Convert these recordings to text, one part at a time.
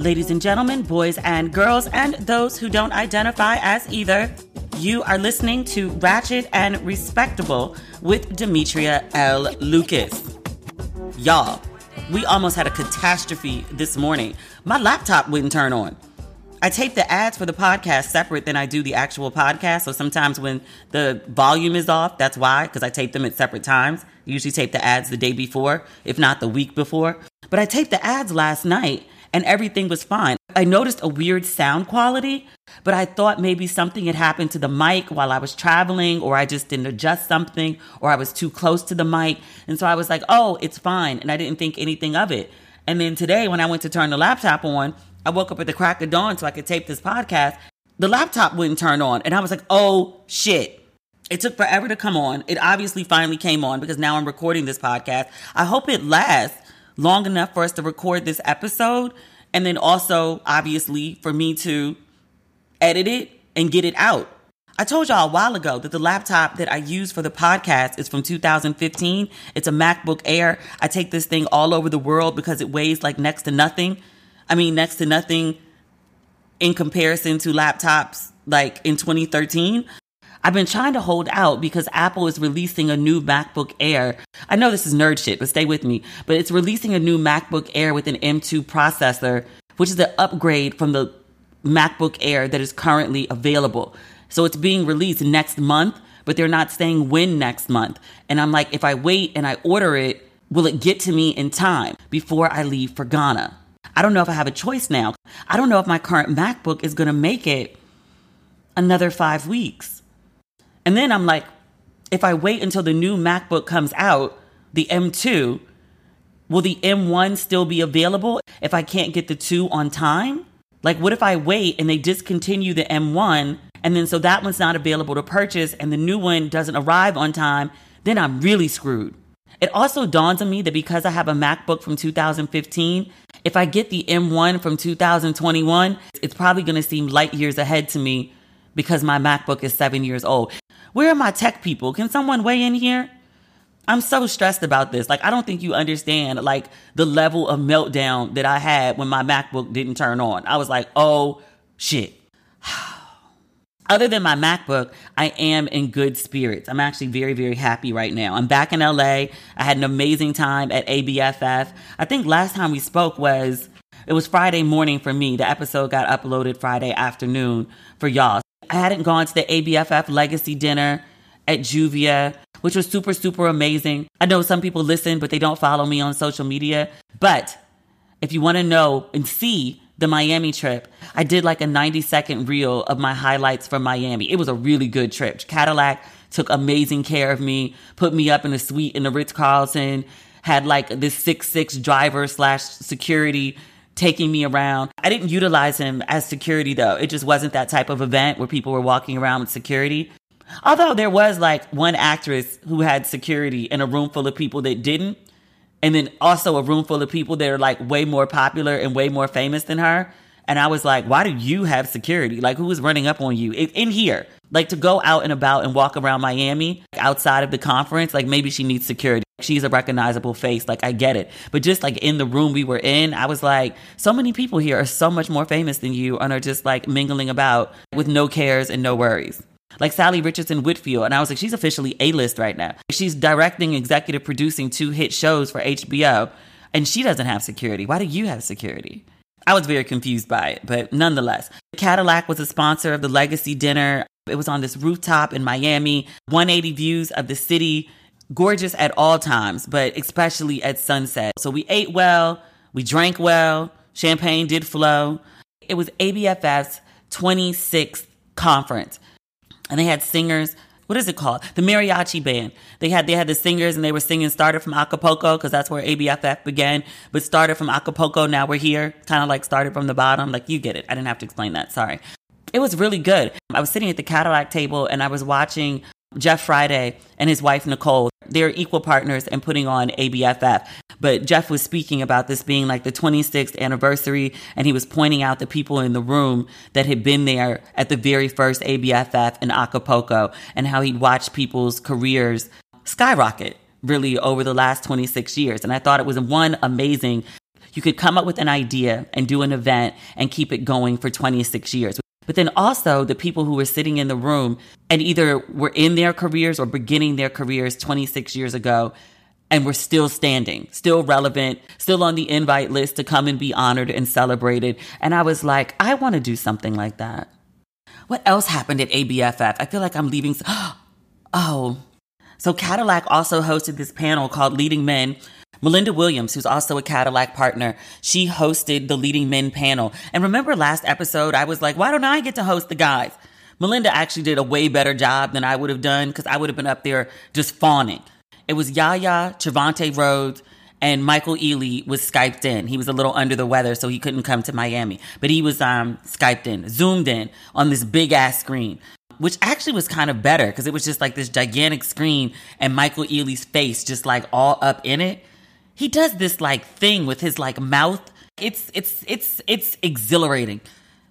Ladies and gentlemen, boys and girls, and those who don't identify as either, you are listening to Ratchet and Respectable with Demetria L. Lucas. Y'all, we almost had a catastrophe this morning. My laptop wouldn't turn on. I tape the ads for the podcast separate than I do the actual podcast. So sometimes when the volume is off, that's why, because I tape them at separate times. I usually tape the ads the day before, if not the week before. But I taped the ads last night and everything was fine. I noticed a weird sound quality, but I thought maybe something had happened to the mic while I was traveling, or I just didn't adjust something, or I was too close to the mic. And so I was like, oh, it's fine. And I didn't think anything of it. And then today, when I went to turn the laptop on, I woke up at the crack of dawn so I could tape this podcast. The laptop wouldn't turn on. And I was like, oh, shit. It took forever to come on. It obviously finally came on because now I'm recording this podcast. I hope it lasts long enough for us to record this episode. And then also, obviously, for me to edit it and get it out. I told y'all a while ago that the laptop that I use for the podcast is from 2015. It's a MacBook Air. I take this thing all over the world because it weighs like next to nothing. I mean, next to nothing in comparison to laptops like in 2013. I've been trying to hold out because Apple is releasing a new MacBook Air. I know this is nerd shit, but stay with me. But it's releasing a new MacBook Air with an M2 processor, which is the upgrade from the MacBook Air that is currently available. So it's being released next month, but they're not saying when next month. And I'm like, if I wait and I order it, will it get to me in time before I leave for Ghana? I don't know if I have a choice now. I don't know if my current MacBook is going to make it another five weeks. And then I'm like, if I wait until the new MacBook comes out, the M2, will the M1 still be available if I can't get the 2 on time? Like, what if I wait and they discontinue the M1 and then so that one's not available to purchase and the new one doesn't arrive on time? Then I'm really screwed. It also dawns on me that because I have a MacBook from 2015, if I get the M1 from 2021, it's probably going to seem light years ahead to me because my MacBook is seven years old. Where are my tech people? Can someone weigh in here? I'm so stressed about this. Like, I don't think you understand, like, the level of meltdown that I had when my MacBook didn't turn on. I was like, oh, shit. Other than my MacBook, I am in good spirits. I'm actually very, very happy right now. I'm back in LA. I had an amazing time at ABFF. I think last time we spoke was, it was Friday morning for me. The episode got uploaded Friday afternoon for y'all. I hadn't gone to the ABFF legacy dinner at Juvia which was super, super amazing. I know some people listen, but they don't follow me on social media. But if you want to know and see the Miami trip, I did like a 90 second reel of my highlights from Miami. It was a really good trip. Cadillac took amazing care of me, put me up in a suite in the Ritz Carlton, had like this six six driver slash security taking me around. I didn't utilize him as security though. It just wasn't that type of event where people were walking around with security. Although there was like one actress who had security in a room full of people that didn't, and then also a room full of people that are like way more popular and way more famous than her. And I was like, why do you have security? Like, who is running up on you in here? Like, to go out and about and walk around Miami outside of the conference, like, maybe she needs security. She's a recognizable face. Like, I get it. But just like in the room we were in, I was like, so many people here are so much more famous than you and are just like mingling about with no cares and no worries like Salli Richardson Whitfield. And I was like, she's officially A list right now. She's directing, executive producing two hit shows for HBO, and she doesn't have security. Why do you have security? I was very confused by it, but nonetheless, Cadillac was a sponsor of the Legacy Dinner. It was on this rooftop in Miami, 180 views of the city, gorgeous at all times, but especially at sunset. So we ate well, we drank well, champagne did flow. It was ABFF's 26th conference and they had singers. What is it called? The mariachi band. They had they had the singers and they were singing started from Acapulco because that's where ABFF began. But started from Acapulco. Now we're here. Kind of like started from the bottom. Like you get it. I didn't have to explain that. Sorry. It was really good. I was sitting at the Cadillac table and I was watching Jeff Friday and his wife Nicole. They're equal partners and putting on ABFF. But Jeff was speaking about this being like the 26th anniversary, and he was pointing out the people in the room that had been there at the very first ABFF in Acapulco and how he'd watched people's careers skyrocket really over the last 26 years. And I thought it was one amazing. You could come up with an idea and do an event and keep it going for 26 years. But then also the people who were sitting in the room and either were in their careers or beginning their careers 26 years ago and we're still standing, still relevant, still on the invite list to come and be honored and celebrated. And I was like, I want to do something like that. What else happened at ABFF? I feel like I'm leaving. Oh, so Cadillac also hosted this panel called Leading Men. Melinda Williams, who's also a Cadillac partner, she hosted the Leading Men panel. And remember last episode, I was like, why don't I get to host the guys? Melinda actually did a way better job than I would have done because I would have been up there just fawning. It was Yahya, Trevante Rhodes, and Michael Ealy was Skyped in. He was a little under the weather, so he couldn't come to Miami. But he was um, Skyped in, zoomed in on this big ass screen, which actually was kind of better because it was just like this gigantic screen and Michael Ealy's face just like all up in it. He does this like thing with his like mouth. It's it's it's it's exhilarating.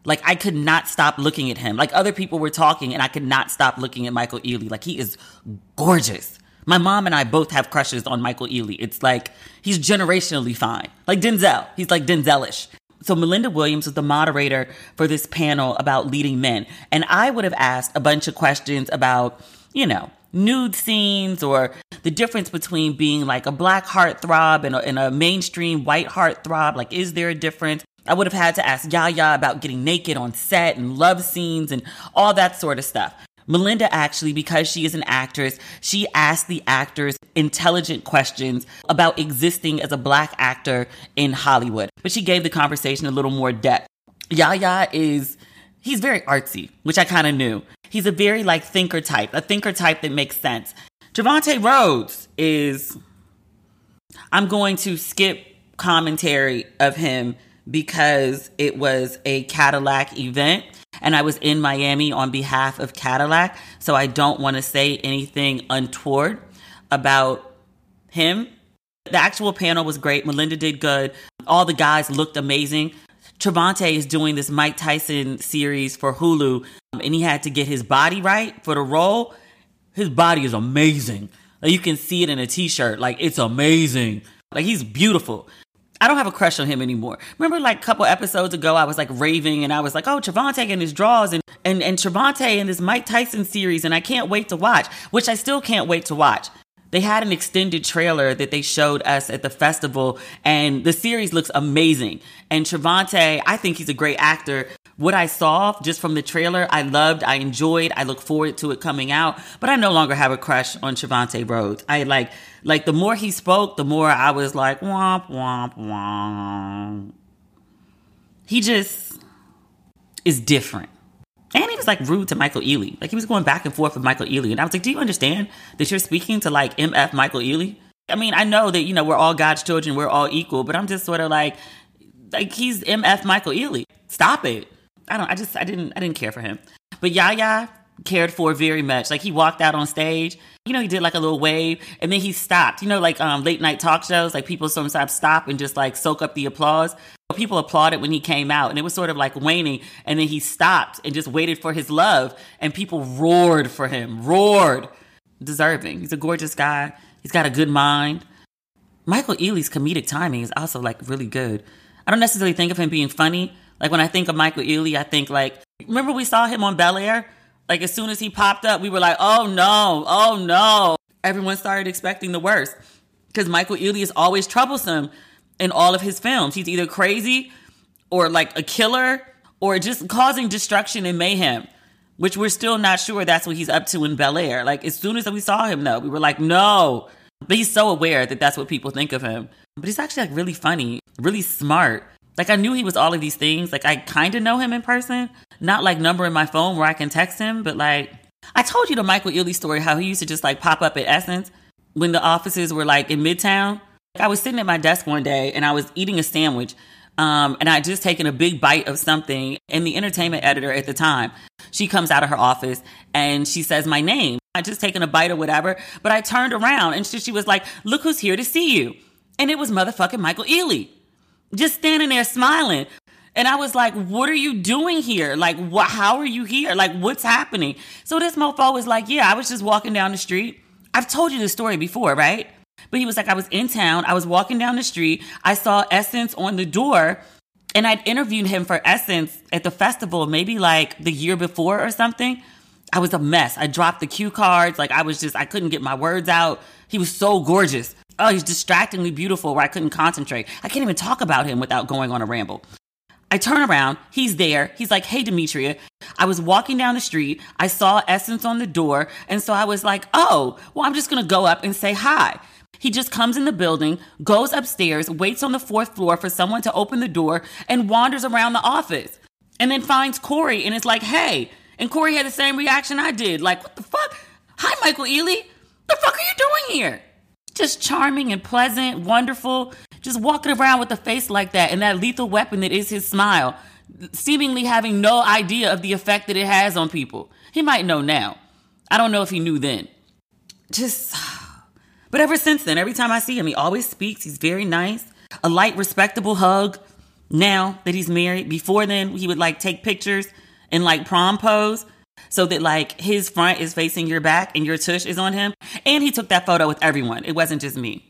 Like I could not stop looking at him. Like other people were talking and I could not stop looking at Michael Ealy. Like he is gorgeous. My mom and I both have crushes on Michael Ealy. It's like he's generationally fine. Like Denzel. He's like Denzelish. So Melinda Williams was the moderator for this panel about leading men. And I would have asked a bunch of questions about, you know, nude scenes or the difference between being like a black heartthrob and a, and a mainstream white heartthrob. Like, is there a difference? I would have had to ask Yahya about getting naked on set and love scenes and all that sort of stuff. Melinda actually, because she is an actress, she asked the actors intelligent questions about existing as a black actor in Hollywood. But she gave the conversation a little more depth. Yahya is, he's very artsy, which I kind of knew. He's a very like thinker type, a thinker type that makes sense. Trevante Rhodes is, I'm going to skip commentary of him because it was a Cadillac event and I was in Miami on behalf of Cadillac. So I don't want to say anything untoward about him. The actual panel was great. Melinda did good. All the guys looked amazing. Trevante is doing this Mike Tyson series for Hulu, um, and he had to get his body right for the role. His body is amazing. Like you can see it in a t-shirt. Like it's amazing. Like he's beautiful. I don't have a crush on him anymore. Remember, like a couple episodes ago, I was like raving and I was like, "Oh, Trevante and his draws and and and Trevante in this Mike Tyson series, and I can't wait to watch." Which I still can't wait to watch. They had an extended trailer that they showed us at the festival, and the series looks amazing. And Trevante, I think he's a great actor. What I saw just from the trailer, I loved, I enjoyed, I look forward to it coming out. But I no longer have a crush on Trevante Rhodes. I like, like the more he spoke, the more I was like, womp womp womp. He just is different. And he was like rude to Michael Ealy. Like he was going back and forth with Michael Ealy. And I was like, do you understand that you're speaking to like MF Michael Ealy? I mean, I know that, you know, we're all God's children, we're all equal, but I'm just sort of like, like he's MF Michael Ealy. Stop it. I don't. I just. I didn't. I didn't care for him. But Yahya cared for very much. Like he walked out on stage. You know, he did like a little wave, and then he stopped. You know, like um, late night talk shows. Like people sometimes stop and just like soak up the applause. People applauded when he came out, and it was sort of like waning. And then he stopped and just waited for his love, and people roared for him. Roared, deserving. He's a gorgeous guy. He's got a good mind. Michael Ealy's comedic timing is also like really good. I don't necessarily think of him being funny, like when I think of Michael Ealy, I think like, remember we saw him on Bel Air? Like as soon as he popped up, we were like, oh no, oh no. Everyone started expecting the worst because Michael Ealy is always troublesome in all of his films. He's either crazy or like a killer or just causing destruction and mayhem, which we're still not sure that's what he's up to in Bel Air. Like as soon as we saw him, though, we were like, no. But he's so aware that that's what people think of him. But he's actually like really funny, really smart. Like I knew he was all of these things. Like I kind of know him in person, not like number in my phone where I can text him, but like I told you the Michael Ealy story how he used to just like pop up at Essence when the offices were like in Midtown. Like, I was sitting at my desk one day and I was eating a sandwich. Um, and I just taken a big bite of something, and the entertainment editor at the time, she comes out of her office and she says my name. I just taken a bite or whatever, but I turned around and she, she was like, "Look who's here to see you," and it was motherfucking Michael Ealy just standing there smiling. And I was like, what are you doing here? Like, what, how are you here? Like, what's happening? So this mofo was like, yeah, I was just walking down the street. I've told you this story before, right? But he was like, I was in town. I was walking down the street. I saw Essence on the door and I'd interviewed him for Essence at the festival, maybe like the year before or something. I was a mess. I dropped the cue cards. Like I was just, I couldn't get my words out. He was so gorgeous oh, he's distractingly beautiful where I couldn't concentrate. I can't even talk about him without going on a ramble. I turn around, he's there. He's like, hey, Demetria. I was walking down the street. I saw Essence on the door. And so I was like, oh, well, I'm just going to go up and say hi. He just comes in the building, goes upstairs, waits on the fourth floor for someone to open the door, and wanders around the office. And then finds Corey and is like, hey. And Corey had the same reaction I did. Like, what the fuck? Hi, Michael Ealy. The fuck are you doing here? Just charming and pleasant, wonderful, just walking around with a face like that and that lethal weapon that is his smile, seemingly having no idea of the effect that it has on people. He might know now. I don't know if he knew then. Just, but ever since then, every time I see him, he always speaks. He's very nice. A light, respectable hug. Now that he's married, before then, he would like take pictures in like prom pose so that like his front is facing your back and your tush is on him. And he took that photo with everyone. It wasn't just me.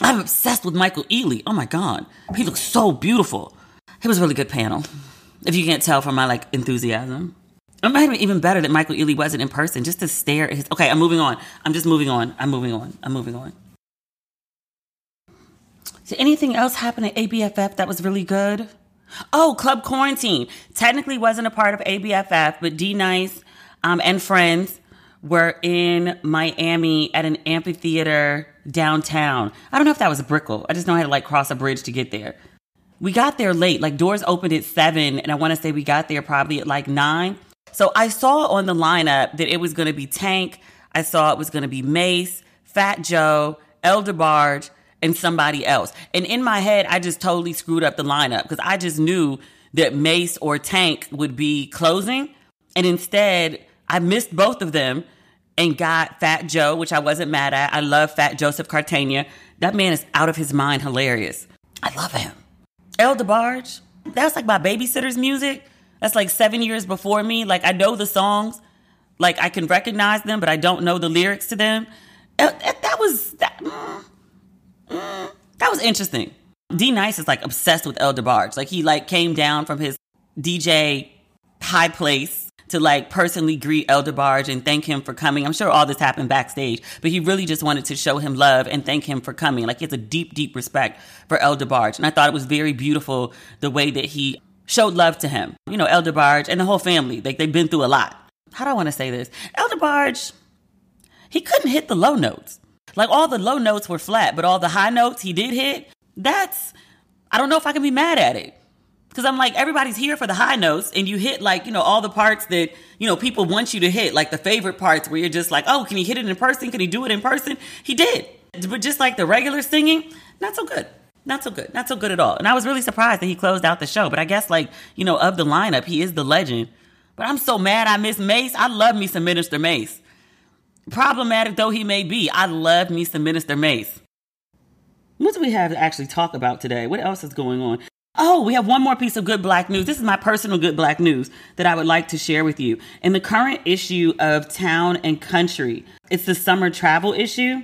I'm obsessed with Michael Ealy. Oh my God. He looks so beautiful. It was a really good panel. If you can't tell from my like enthusiasm. It might be even better that Michael Ealy wasn't in person just to stare at his. Okay, I'm moving on. I'm just moving on. I'm moving on. I'm moving on. Did anything else happen at ABFF that was really good? Oh, Club Quarantine. Technically wasn't a part of ABFF, but D Nice um, and friends were in Miami at an amphitheater downtown. I don't know if that was Brickell. I just know I had to like cross a bridge to get there. We got there late. Like doors opened at seven, and I want to say we got there probably at like nine. So I saw on the lineup that it was going to be Tank. I saw it was going to be Mase, Fat Joe, El DeBarge, and somebody else. And in my head, I just totally screwed up the lineup because I just knew that Mase or Tank would be closing. And instead, I missed both of them and got Fat Joe, which I wasn't mad at. I love Fat Joseph Cartagena. That man is out of his mind hilarious. I love him. El DeBarge, that's like my babysitter's music. That's like seven years before me. Like I know the songs, like I can recognize them, but I don't know the lyrics to them. That was that. Mm, mm, that was interesting. D Nice is like obsessed with El DeBarge. Like he like came down from his DJ high place to like personally greet El DeBarge and thank him for coming. I'm sure all this happened backstage, but he really just wanted to show him love and thank him for coming. Like he has a deep, deep respect for El DeBarge. And I thought it was very beautiful the way that he showed love to him. You know, El DeBarge and the whole family. Like they've been through a lot. How do I want to say this? El DeBarge, he couldn't hit the low notes. Like all the low notes were flat, but all the high notes he did hit, that's, I don't know if I can be mad at it. Cause I'm like, everybody's here for the high notes and you hit like, you know, all the parts that, you know, people want you to hit, like the favorite parts where you're just like, oh, can he hit it in person? Can he do it in person? He did. But just like the regular singing, not so good. Not so good. Not so good at all. And I was really surprised that he closed out the show. But I guess like, you know, of the lineup, he is the legend. But I'm so mad I miss Mase. I love me some Minister Mase. Problematic though he may be, I love me some Minister Mase. What do we have to actually talk about today? What else is going on? Oh, we have one more piece of good black news. This is my personal good black news that I would like to share with you. In the current issue of Town and Country, it's the summer travel issue.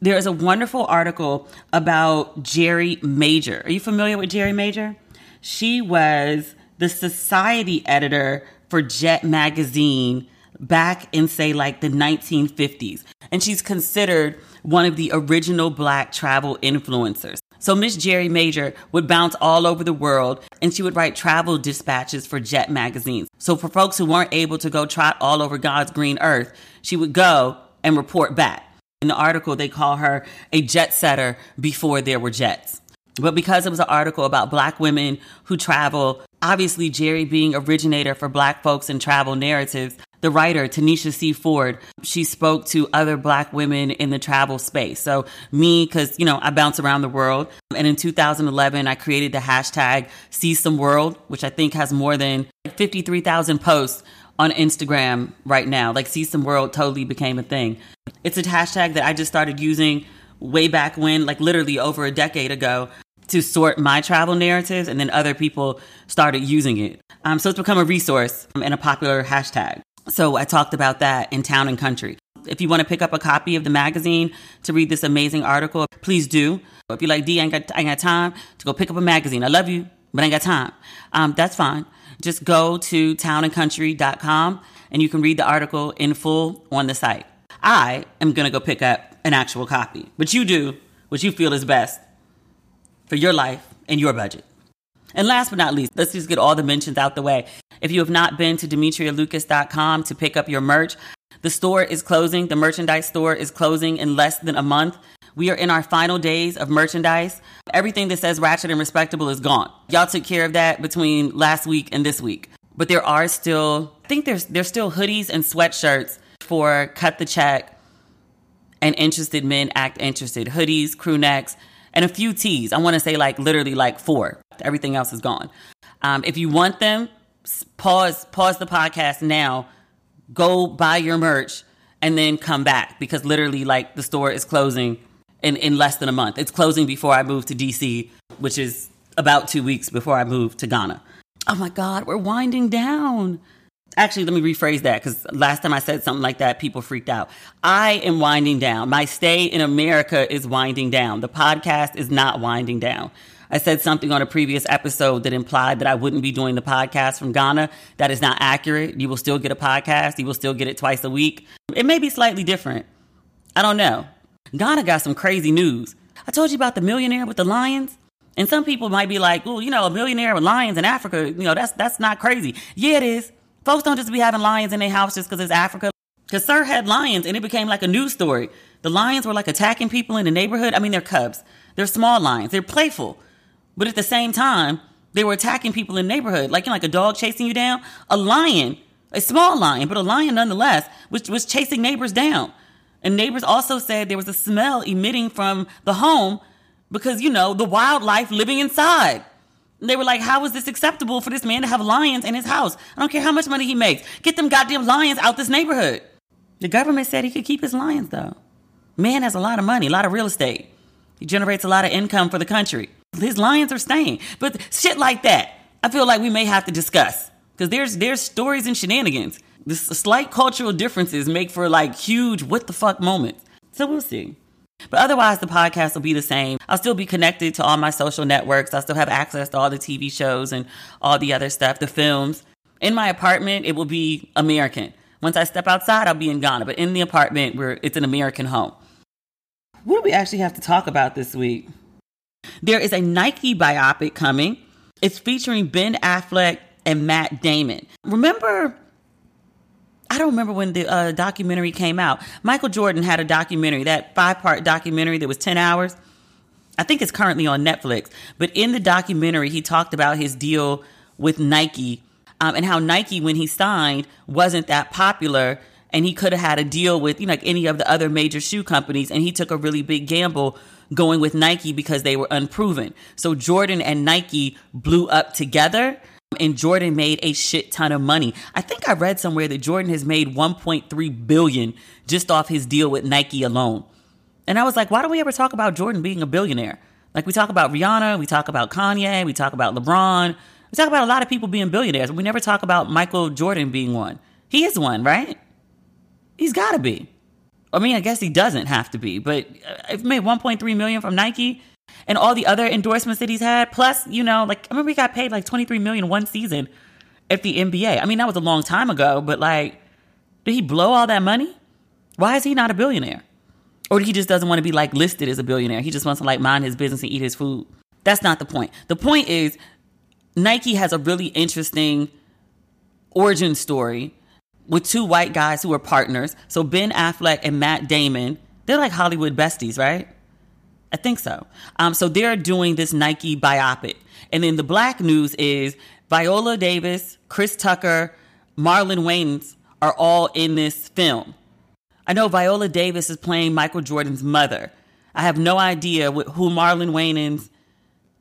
There is a wonderful article about Gerri Major. Are you familiar with Gerri Major? She was the society editor for Jet Magazine back in, say, like the 1950s. And she's considered one of the original black travel influencers. So Miss Gerri Major would bounce all over the world and she would write travel dispatches for Jet magazines. So for folks who weren't able to go trot all over God's green earth, she would go and report back. In the article, they call her a jet setter before there were jets. But because it was an article about black women who travel, obviously Gerri being originator for black folks and travel narratives, the writer, Tanisha C. Ford, she spoke to other black women in the travel space. So me, cause, you know, I bounce around the world. And in 2011, I created the hashtag See Some World, which I think has more than 53,000 posts on Instagram right now. Like See Some World totally became a thing. It's a hashtag that I just started using way back when, like literally over a decade ago to sort my travel narratives and then other people started using it. Um, so it's become a resource and a popular hashtag. So I talked about that in Town and Country. If you want to pick up a copy of the magazine to read this amazing article, please do. If you're like, D, I ain't got, I ain't got time to go pick up a magazine. I love you, but I ain't got time. Um, that's fine. Just go to townandcountry.com and you can read the article in full on the site. I am going to go pick up an actual copy, but you do what you feel is best for your life and your budget. And last but not least, let's just get all the mentions out the way. If you have not been to demetrialucas.com to pick up your merch, the store is closing. The merchandise store is closing in less than a month. We are in our final days of merchandise. Everything that says ratchet and respectable is gone. Y'all took care of that between last week and this week. But there are still, I think there's there's still hoodies and sweatshirts for cut the check and interested men act interested. Hoodies, crew necks, and a few tees. I want to say like literally like four. Everything else is gone. Um, if you want them, pause pause the podcast now. Go buy your merch and then come back because literally like the store is closing in, in less than a month. It's closing before I move to DC, which is about two weeks before I move to Ghana. Oh my God, we're winding down. Actually, let me rephrase that because last time I said something like that, people freaked out. I am winding down. My stay in America is winding down. The podcast is not winding down. I said something on a previous episode that implied that I wouldn't be doing the podcast from Ghana. That is not accurate. You will still get a podcast. You will still get it twice a week. It may be slightly different. I don't know. Ghana got some crazy news. I told you about the millionaire with the lions. And some people might be like, oh, you know, a millionaire with lions in Africa, you know, that's that's not crazy. Yeah, it is. Folks don't just be having lions in their house just because it's Africa. Because Sir had lions and it became like a news story. The lions were like attacking people in the neighborhood. I mean, they're cubs. They're small lions. They're playful. But at the same time, they were attacking people in the neighborhood, like, you know, like a dog chasing you down. A lion, a small lion, but a lion nonetheless, was, was chasing neighbors down. And neighbors also said there was a smell emitting from the home because, you know, the wildlife living inside. They were like, how is this acceptable for this man to have lions in his house? I don't care how much money he makes. Get them goddamn lions out this neighborhood. The government said he could keep his lions, though. Man has a lot of money, a lot of real estate. He generates a lot of income for the country. His lions are staying. But shit like that, I feel like we may have to discuss. Because there's there's stories and shenanigans. This slight cultural differences make for like huge what the fuck moments. So we'll see. But otherwise, the podcast will be the same. I'll still be connected to all my social networks. I'll still have access to all the TV shows and all the other stuff, the films. In my apartment, it will be American. Once I step outside, I'll be in Ghana. But in the apartment, where it's an American home. What do we actually have to talk about this week? There is a Nike biopic coming. It's featuring Ben Affleck and Matt Damon. Remember I don't remember when the uh, documentary came out. Michael Jordan had a documentary, that five part documentary that was 10 hours. I think it's currently on Netflix. But in the documentary, he talked about his deal with Nike um, and how Nike, when he signed, wasn't that popular. And he could have had a deal with, you know, like any of the other major shoe companies. And he took a really big gamble going with Nike because they were unproven. So Jordan and Nike blew up together and Jordan made a shit ton of money. I think I read somewhere that Jordan has made 1.3 billion just off his deal with Nike alone. And I was like, why don't we ever talk about Jordan being a billionaire? Like we talk about Rihanna, we talk about Kanye, we talk about LeBron, we talk about a lot of people being billionaires, we never talk about Michael Jordan being one. He is one, right? He's got to be. I mean, I guess he doesn't have to be, but uh, if he made 1.3 million from Nike, and all the other endorsements that he's had. Plus, you know, like I remember he got paid like 23 million one season at the NBA. I mean, that was a long time ago, but like, did he blow all that money? Why is he not a billionaire? Or he just doesn't want to be like listed as a billionaire. He just wants to like mind his business and eat his food. That's not the point. The point is Nike has a really interesting origin story with two white guys who are partners. So Ben Affleck and Matt Damon, they're like Hollywood besties, right? I think so. Um, so they're doing this Nike biopic. And then the black news is Viola Davis, Chris Tucker, Marlon Wayans are all in this film. I know Viola Davis is playing Michael Jordan's mother. I have no idea who Marlon Wayans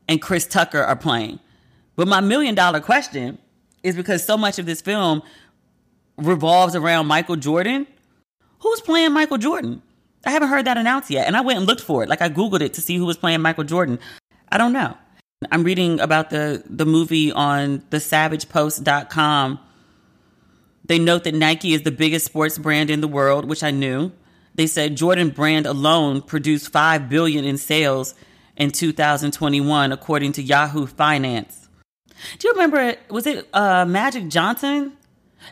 and Chris Tucker are playing. But my million dollar question is because so much of this film revolves around Michael Jordan. Who's playing Michael Jordan? I haven't heard that announced yet. And I went and looked for it. Like I Googled it to see who was playing Michael Jordan. I don't know. I'm reading about the, the movie on thesavagepost.com. They note that Nike is the biggest sports brand in the world, which I knew. They said Jordan brand alone produced 5 billion in sales in 2021 according to Yahoo Finance. Do you remember was it uh, Magic Johnson?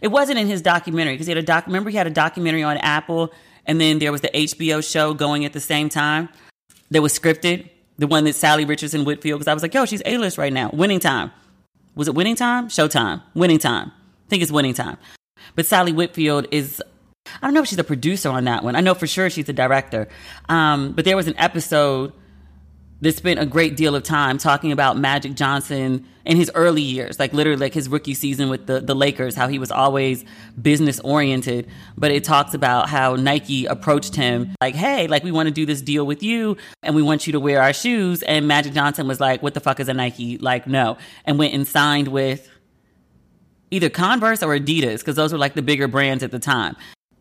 It wasn't in his documentary because he had a doc remember he had a documentary on Apple and then there was the HBO show going at the same time that was scripted, the one that Salli Richardson Whitfield, because I was like, yo, she's A list right now. Winning time. Was it winning time? Showtime. Winning time. I think it's winning time. But Salli Whitfield is, I don't know if she's a producer on that one. I know for sure she's a director. Um, but there was an episode that spent a great deal of time talking about Magic Johnson in his early years, like literally like his rookie season with the, the Lakers, how he was always business oriented. But it talks about how Nike approached him like, hey, like we want to do this deal with you and we want you to wear our shoes. And Magic Johnson was like, what the fuck is a Nike? Like, no. And went and signed with either Converse or Adidas, because those were like the bigger brands at the time.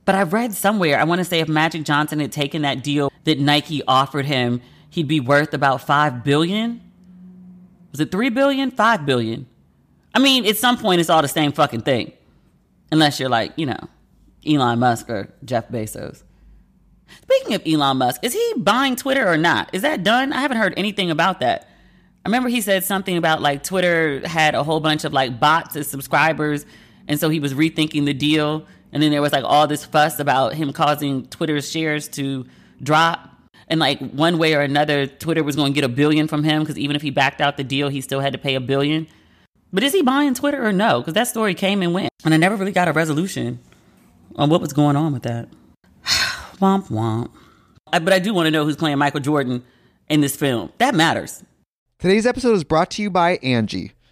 But I read somewhere, I want to say if Magic Johnson had taken that deal that Nike offered him, he'd be worth about 5 billion. Was it 3 billion? 5 billion. I mean, at some point it's all the same fucking thing. Unless you're like, you know, Elon Musk or Jeff Bezos. Speaking of Elon Musk, is he buying Twitter or not? Is that done? I haven't heard anything about that. I remember he said something about like Twitter had a whole bunch of like bots as subscribers, and so he was rethinking the deal. And then there was like all this fuss about him causing Twitter's shares to drop and like one way or another, Twitter was going to get a billion from him because even if he backed out the deal, he still had to pay a billion. But is he buying Twitter or no? Because that story came and went, and I never really got a resolution on what was going on with that. womp womp. I, but I do want to know who's playing Michael Jordan in this film. That matters. Today's episode is brought to you by Angie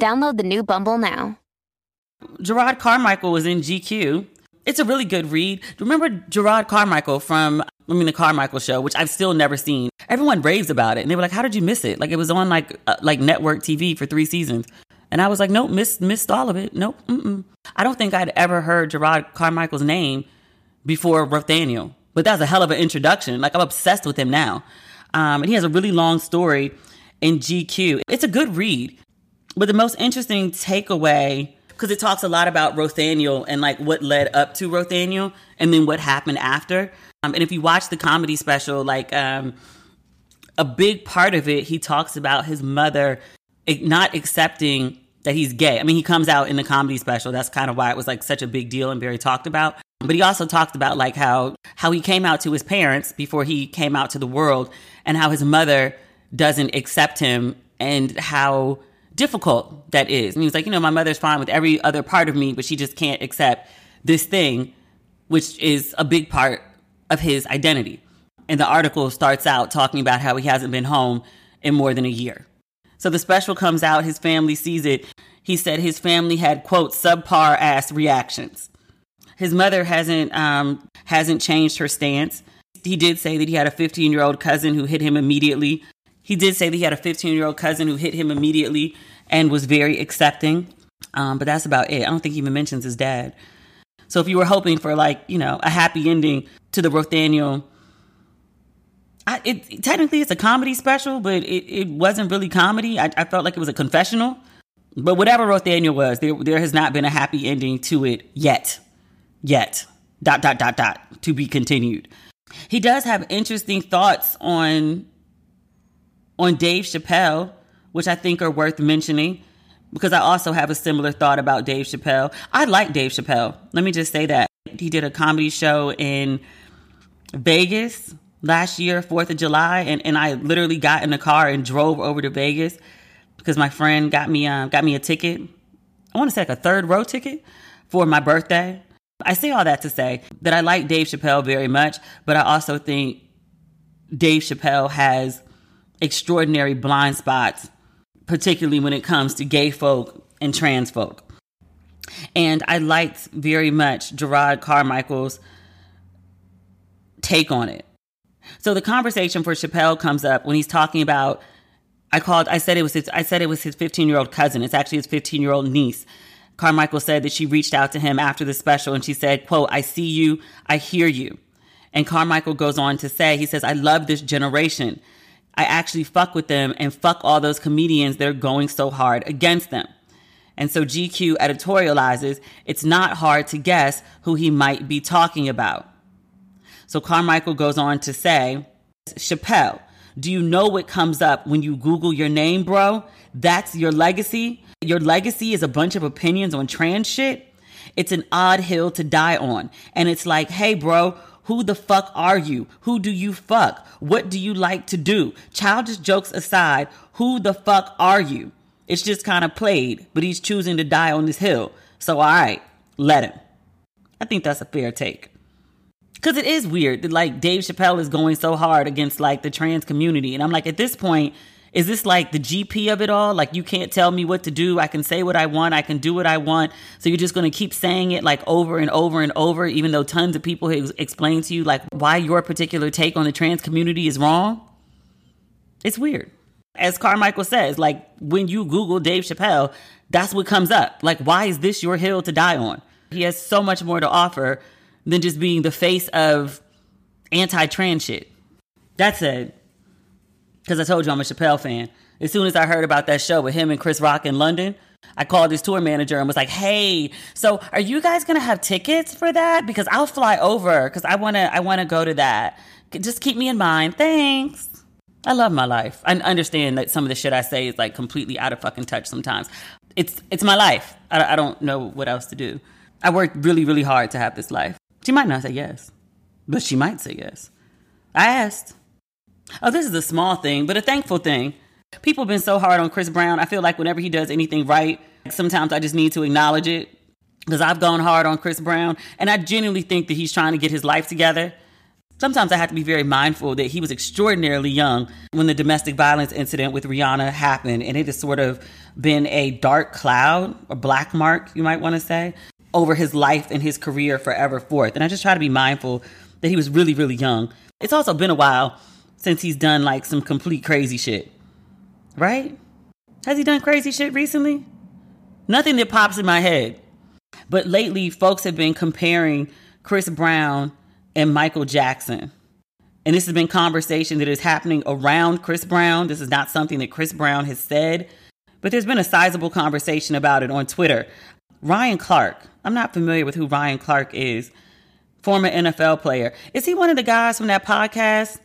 Download the new Bumble now. Jerrod Carmichael was in GQ. It's a really good read. Remember Jerrod Carmichael from I mean the Carmichael show, which I've still never seen. Everyone raves about it, and they were like, "How did you miss it?" Like it was on like uh, like network TV for three seasons, and I was like, "Nope, missed missed all of it. Nope, mm-mm. I don't think I'd ever heard Jerrod Carmichael's name before Rothaniel, but that was a hell of an introduction. Like I'm obsessed with him now, um, and he has a really long story in GQ. It's a good read. But the most interesting takeaway, because it talks a lot about Rothaniel and like what led up to Rothaniel and then what happened after. Um, and if you watch the comedy special, like um, a big part of it, he talks about his mother not accepting that he's gay. I mean, he comes out in the comedy special. That's kind of why it was like such a big deal and very talked about. But he also talked about like how how he came out to his parents before he came out to the world and how his mother doesn't accept him and how difficult that is. And he was like, you know, my mother's fine with every other part of me, but she just can't accept this thing, which is a big part of his identity. And the article starts out talking about how he hasn't been home in more than a year. So the special comes out, his family sees it. He said his family had, quote, subpar ass reactions. His mother hasn't um, hasn't changed her stance. He did say that he had a 15 year old cousin who hit him immediately he did say that he had a 15 year old cousin who hit him immediately and was very accepting. Um, but that's about it. I don't think he even mentions his dad. So if you were hoping for like, you know, a happy ending to the Rothaniel, I, it technically it's a comedy special, but it, it wasn't really comedy. I, I felt like it was a confessional. But whatever Rothaniel was, there there has not been a happy ending to it yet. Yet. Dot dot dot dot. To be continued. He does have interesting thoughts on on Dave Chappelle, which I think are worth mentioning because I also have a similar thought about Dave Chappelle. I like Dave Chappelle. Let me just say that. He did a comedy show in Vegas last year, 4th of July, and, and I literally got in the car and drove over to Vegas because my friend got me uh, got me a ticket. I want to say like a third row ticket for my birthday. I say all that to say that I like Dave Chappelle very much, but I also think Dave Chappelle has extraordinary blind spots, particularly when it comes to gay folk and trans folk. And I liked very much Jerrod Carmichael's take on it. So the conversation for Chappelle comes up when he's talking about I called I said it was his I said it was his 15-year-old cousin. It's actually his 15-year-old niece. Carmichael said that she reached out to him after the special and she said, quote, I see you, I hear you. And Carmichael goes on to say, he says, I love this generation. I actually fuck with them and fuck all those comedians that are going so hard against them. And so GQ editorializes it's not hard to guess who he might be talking about. So Carmichael goes on to say, Chappelle, do you know what comes up when you Google your name, bro? That's your legacy. Your legacy is a bunch of opinions on trans shit. It's an odd hill to die on. And it's like, hey, bro, who the fuck are you? Who do you fuck? What do you like to do? Childish jokes aside, who the fuck are you? It's just kind of played, but he's choosing to die on this hill. So, all right, let him. I think that's a fair take. Cause it is weird that like Dave Chappelle is going so hard against like the trans community. And I'm like, at this point, is this like the GP of it all? Like you can't tell me what to do. I can say what I want. I can do what I want. So you're just going to keep saying it like over and over and over, even though tons of people have explained to you like why your particular take on the trans community is wrong. It's weird. As Carmichael says, like when you Google Dave Chappelle, that's what comes up. Like, why is this your hill to die on? He has so much more to offer than just being the face of anti trans shit. That said, because I told you I'm a Chappelle fan, as soon as I heard about that show with him and Chris Rock in London, I called his tour manager and was like, "Hey, so are you guys gonna have tickets for that? Because I'll fly over because I wanna I wanna go to that. Just keep me in mind. Thanks." I love my life. I understand that some of the shit I say is like completely out of fucking touch sometimes. It's it's my life. I, I don't know what else to do. I worked really really hard to have this life. She might not say yes, but she might say yes. I asked. Oh, this is a small thing, but a thankful thing. People have been so hard on Chris Brown. I feel like whenever he does anything right, sometimes I just need to acknowledge it because I've gone hard on Chris Brown, and I genuinely think that he's trying to get his life together sometimes I have to be very mindful that he was extraordinarily young when the domestic violence incident with Rihanna happened. And it has sort of been a dark cloud, a black mark, you might want to say, over his life and his career forever forth. And I just try to be mindful that he was really, really young. It's also been a while since he's done like some complete crazy shit. Right? Has he done crazy shit recently? Nothing that pops in my head. But lately, folks have been comparing Chris Brown and Michael Jackson. And this has been conversation that is happening around Chris Brown. This is not something that Chris Brown has said, but there's been a sizable conversation about it on Twitter. Ryan Clark, I'm not familiar with who Ryan Clark is, former NFL player. Is he one of the guys from that podcast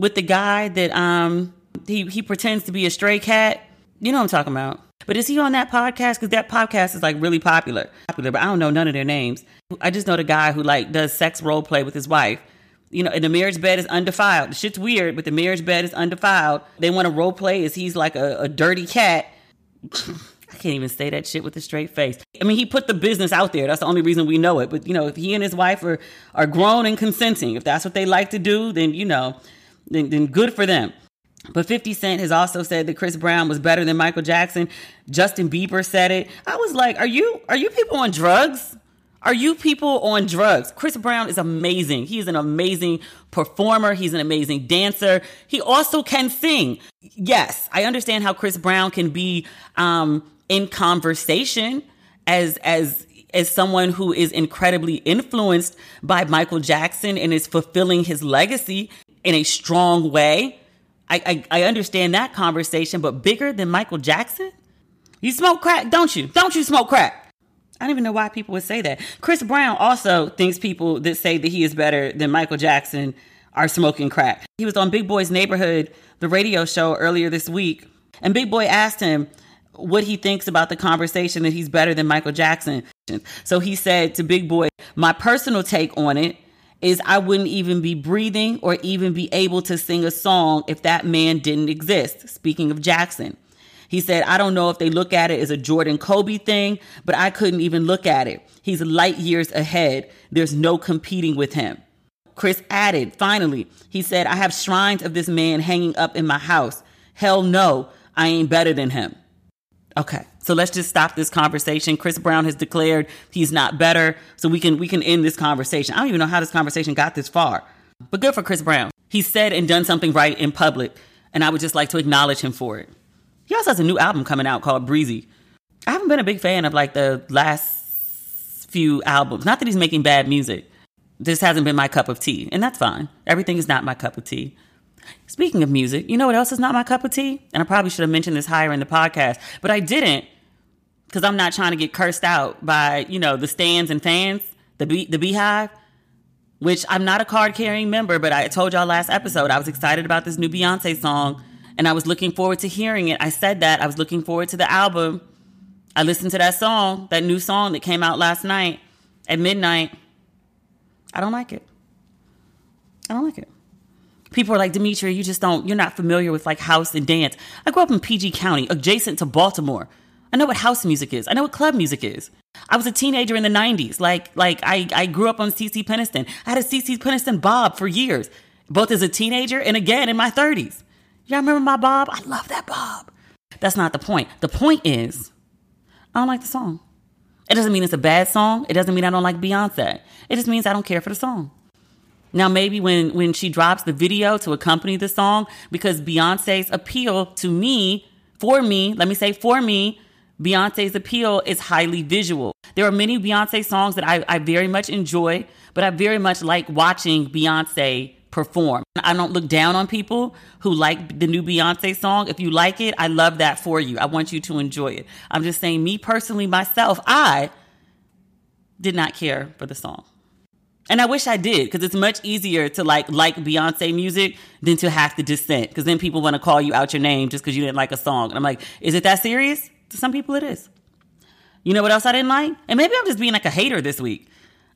with the guy that um he he pretends to be a stray cat? You know what I'm talking about. But is he on that podcast? Because that podcast is like really popular. Popular, but I don't know none of their names. I just know the guy who like does sex role play with his wife. You know, and the marriage bed is undefiled. The shit's weird, but the marriage bed is undefiled. They want to role play as he's like a, a dirty cat. I can't even say that shit with a straight face. I mean, he put the business out there. That's the only reason we know it. But you know, if he and his wife are are grown and consenting, if that's what they like to do, then you know, then, then good for them. But 50 Cent has also said that Chris Brown was better than Michael Jackson. Justin Bieber said it. I was like, are you are you people on drugs? Are you people on drugs? Chris Brown is amazing. He's an amazing performer. He's an amazing dancer. He also can sing. Yes, I understand how Chris Brown can be um, in conversation as as as someone who is incredibly influenced by Michael Jackson and is fulfilling his legacy in a strong way. I, I, I understand that conversation, but bigger than Michael Jackson? You smoke crack, don't you? Don't you smoke crack? I don't even know why people would say that. Chris Brown also thinks people that say that he is better than Michael Jackson are smoking crack. He was on Big Boy's Neighborhood, the radio show earlier this week, and Big Boy asked him what he thinks about the conversation that he's better than Michael Jackson. So he said to Big Boy, My personal take on it is I wouldn't even be breathing or even be able to sing a song if that man didn't exist. Speaking of Jackson, he said, I don't know if they look at it as a Jordan Kobe thing, but I couldn't even look at it. He's light years ahead. There's no competing with him. Chris added, finally, he said, I have shrines of this man hanging up in my house. Hell no, I ain't better than him. Okay. So let's just stop this conversation. Chris Brown has declared he's not better, so we can we can end this conversation. I don't even know how this conversation got this far. But good for Chris Brown. He said and done something right in public, and I would just like to acknowledge him for it. He also has a new album coming out called Breezy. I haven't been a big fan of like the last few albums. Not that he's making bad music. This hasn't been my cup of tea, and that's fine. Everything is not my cup of tea. Speaking of music, you know what else is not my cup of tea? And I probably should have mentioned this higher in the podcast, but I didn't because I'm not trying to get cursed out by, you know, the stands and fans, the the beehive, which I'm not a card carrying member, but I told y'all last episode I was excited about this new Beyonce song and I was looking forward to hearing it. I said that I was looking forward to the album. I listened to that song, that new song that came out last night at midnight. I don't like it. I don't like it people are like, Demetria, you just don't, you're not familiar with like house and dance. I grew up in PG County, adjacent to Baltimore. I know what house music is. I know what club music is. I was a teenager in the 90s. Like, like I, I grew up on CeCe Peniston. I had a CeCe Peniston bob for years, both as a teenager and again in my 30s. Y'all remember my bob? I love that bob. That's not the point. The point is, I don't like the song. It doesn't mean it's a bad song. It doesn't mean I don't like Beyonce. It just means I don't care for the song. Now, maybe when, when she drops the video to accompany the song, because Beyonce's appeal to me, for me, let me say for me, Beyonce's appeal is highly visual. There are many Beyonce songs that I, I very much enjoy, but I very much like watching Beyonce perform. I don't look down on people who like the new Beyonce song. If you like it, I love that for you. I want you to enjoy it. I'm just saying, me personally, myself, I did not care for the song. And I wish I did because it's much easier to like like Beyonce music than to have to dissent because then people want to call you out your name just because you didn't like a song. And I'm like, is it that serious? To some people, it is. You know what else I didn't like? And maybe I'm just being like a hater this week.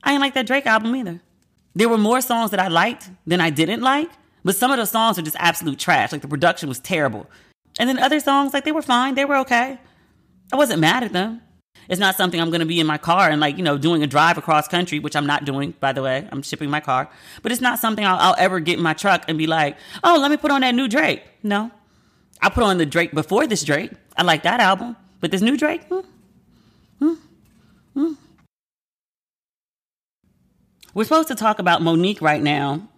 I didn't like that Drake album either. There were more songs that I liked than I didn't like, but some of the songs are just absolute trash. Like the production was terrible. And then other songs, like they were fine, they were okay. I wasn't mad at them. It's not something I'm going to be in my car and like, you know, doing a drive across country, which I'm not doing, by the way. I'm shipping my car. But it's not something I'll, I'll ever get in my truck and be like, oh, let me put on that new Drake. No. I put on the Drake before this Drake. I like that album. But this new Drake, hmm, hmm, hmm. We're supposed to talk about Mo'Nique right now.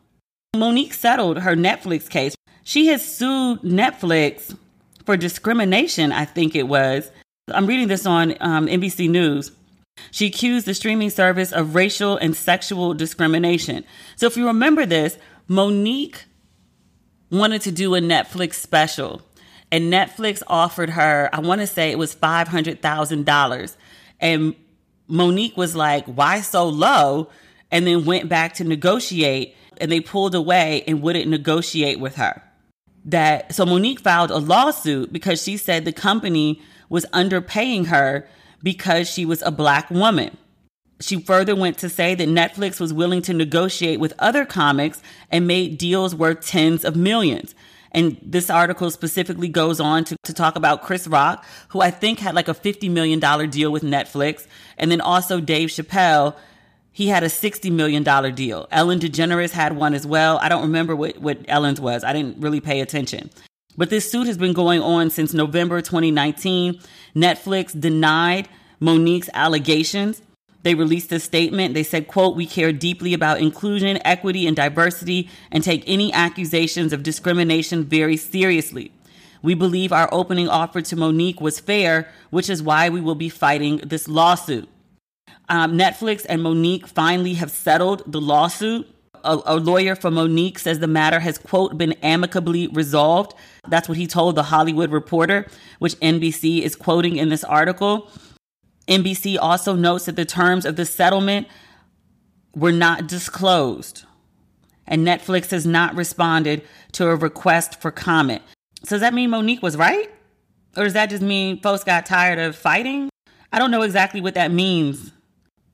Mo'Nique settled her Netflix case. She has sued Netflix for discrimination, I think it was. I'm reading this on um, NBC News. She accused the streaming service of racial and sexual discrimination. So, if you remember this, Mo'Nique wanted to do a Netflix special, and Netflix offered her, I want to say it was $500,000. And Mo'Nique was like, Why so low? and then went back to negotiate and they pulled away and wouldn't negotiate with her. That so Mo'Nique filed a lawsuit because she said the company was underpaying her because she was a black woman. She further went to say that Netflix was willing to negotiate with other comics and made deals worth tens of millions. And this article specifically goes on to, to talk about Chris Rock, who I think had like a $50 million deal with Netflix, and then also Dave Chappelle he had a $60 million deal. Ellen DeGeneres had one as well. I don't remember what, what Ellen's was. I didn't really pay attention. But this suit has been going on since November 2019. Netflix denied Mo'Nique's allegations. They released a statement. They said, quote, we care deeply about inclusion, equity, and diversity and take any accusations of discrimination very seriously. We believe our opening offer to Mo'Nique was fair, which is why we will be fighting this lawsuit. Um, Netflix and Mo'Nique finally have settled the lawsuit. A, a, lawyer for Mo'Nique says the matter has, quote, been amicably resolved. That's what he told the Hollywood Reporter, which NBC is quoting in this article. NBC also notes that the terms of the settlement were not disclosed, and Netflix has not responded to a request for comment. So, does that mean Mo'Nique was right? Or does that just mean folks got tired of fighting? I don't know exactly what that means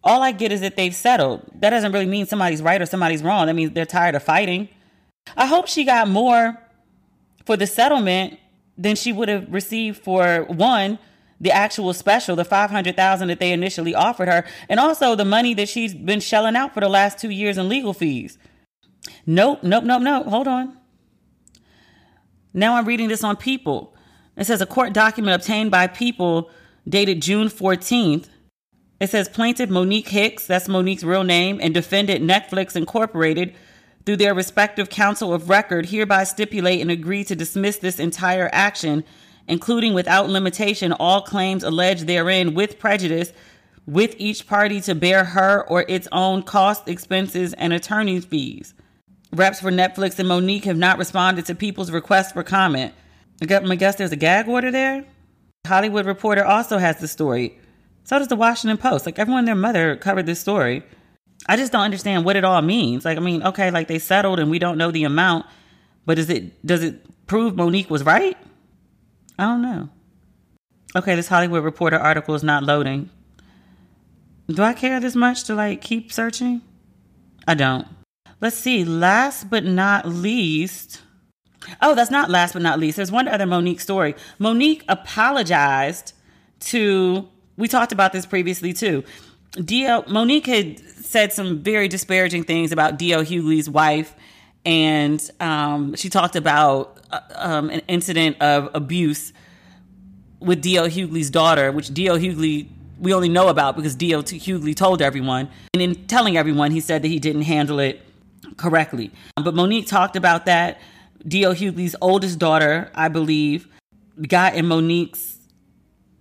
all I get is that they've settled. That doesn't really mean somebody's right or somebody's wrong. That means they're tired of fighting. I hope she got more for the settlement than she would have received for one, the actual special, the 500,000 that they initially offered her, and also the money that she's been shelling out for the last 2 years in legal fees. Nope, nope, nope, nope. Hold on. Now I'm reading this on People. It says a court document obtained by People dated June 14th it says plaintiff Mo'Nique Hicks, that's Mo'Nique's real name, and defendant Netflix Incorporated, through their respective counsel of record, hereby stipulate and agree to dismiss this entire action, including without limitation all claims alleged therein with prejudice, with each party to bear her or its own costs, expenses, and attorney's fees. Reps for Netflix and Mo'Nique have not responded to people's request for comment. I guess there's a gag order there. Hollywood Reporter also has the story. So does the Washington Post. Like everyone, their mother covered this story. I just don't understand what it all means. Like, I mean, okay, like they settled and we don't know the amount, but is it does it prove Mo'Nique was right? I don't know. Okay, this Hollywood Reporter article is not loading. Do I care this much to like keep searching? I don't. Let's see. Last but not least. Oh, that's not last but not least. There's one other Mo'Nique story. Mo'Nique apologized to, we talked about this previously too. D.L., Monique had said some very disparaging things about D.L. Hughley's wife, and um, she talked about uh, um, an incident of abuse with D.L. Hughley's daughter, which D.L. Hughley we only know about because D.L. Hughley told everyone. And in telling everyone, he said that he didn't handle it correctly. But Monique talked about that. D.L. Hughley's oldest daughter, I believe, got in Monique's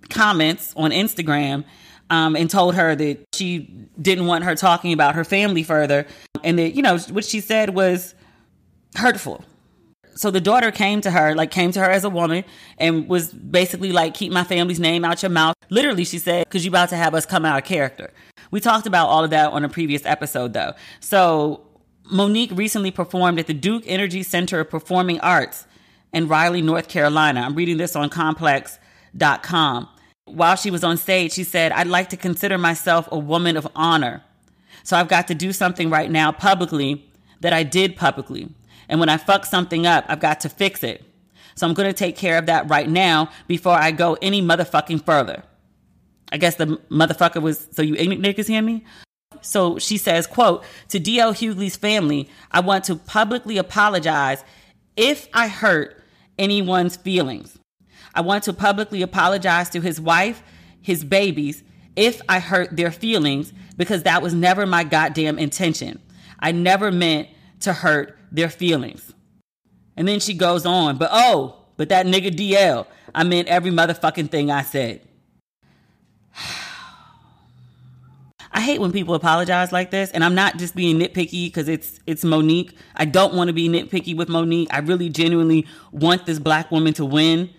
comments on Instagram um, and told her that she didn't want her talking about her family further. And that, you know, what she said was hurtful. So the daughter came to her, like came to her as a woman and was basically like, keep my family's name out your mouth. Literally, she said, because you about to have us come out of character. We talked about all of that on a previous episode though. So Monique recently performed at the Duke Energy Center of Performing Arts in Raleigh, North Carolina. I'm reading this on complex.com. While she was on stage, she said, I'd like to consider myself a woman of honor. So I've got to do something right now publicly that I did publicly. And when I fuck something up, I've got to fix it. So I'm going to take care of that right now before I go any motherfucking further. I guess the motherfucker was, so you ignorant niggas hear me? So she says, quote, to D.L. Hughley's family, I want to publicly apologize if I hurt anyone's feelings. I want to publicly apologize to his wife, his babies, if I hurt their feelings, because that was never my goddamn intention. I never meant to hurt their feelings. And then she goes on, but oh, but that nigga DL, I meant every motherfucking thing I said. I hate when people apologize like this, and I'm not just being nitpicky because it's it's Monique. I don't want to be nitpicky with Monique. I really genuinely want this black woman to win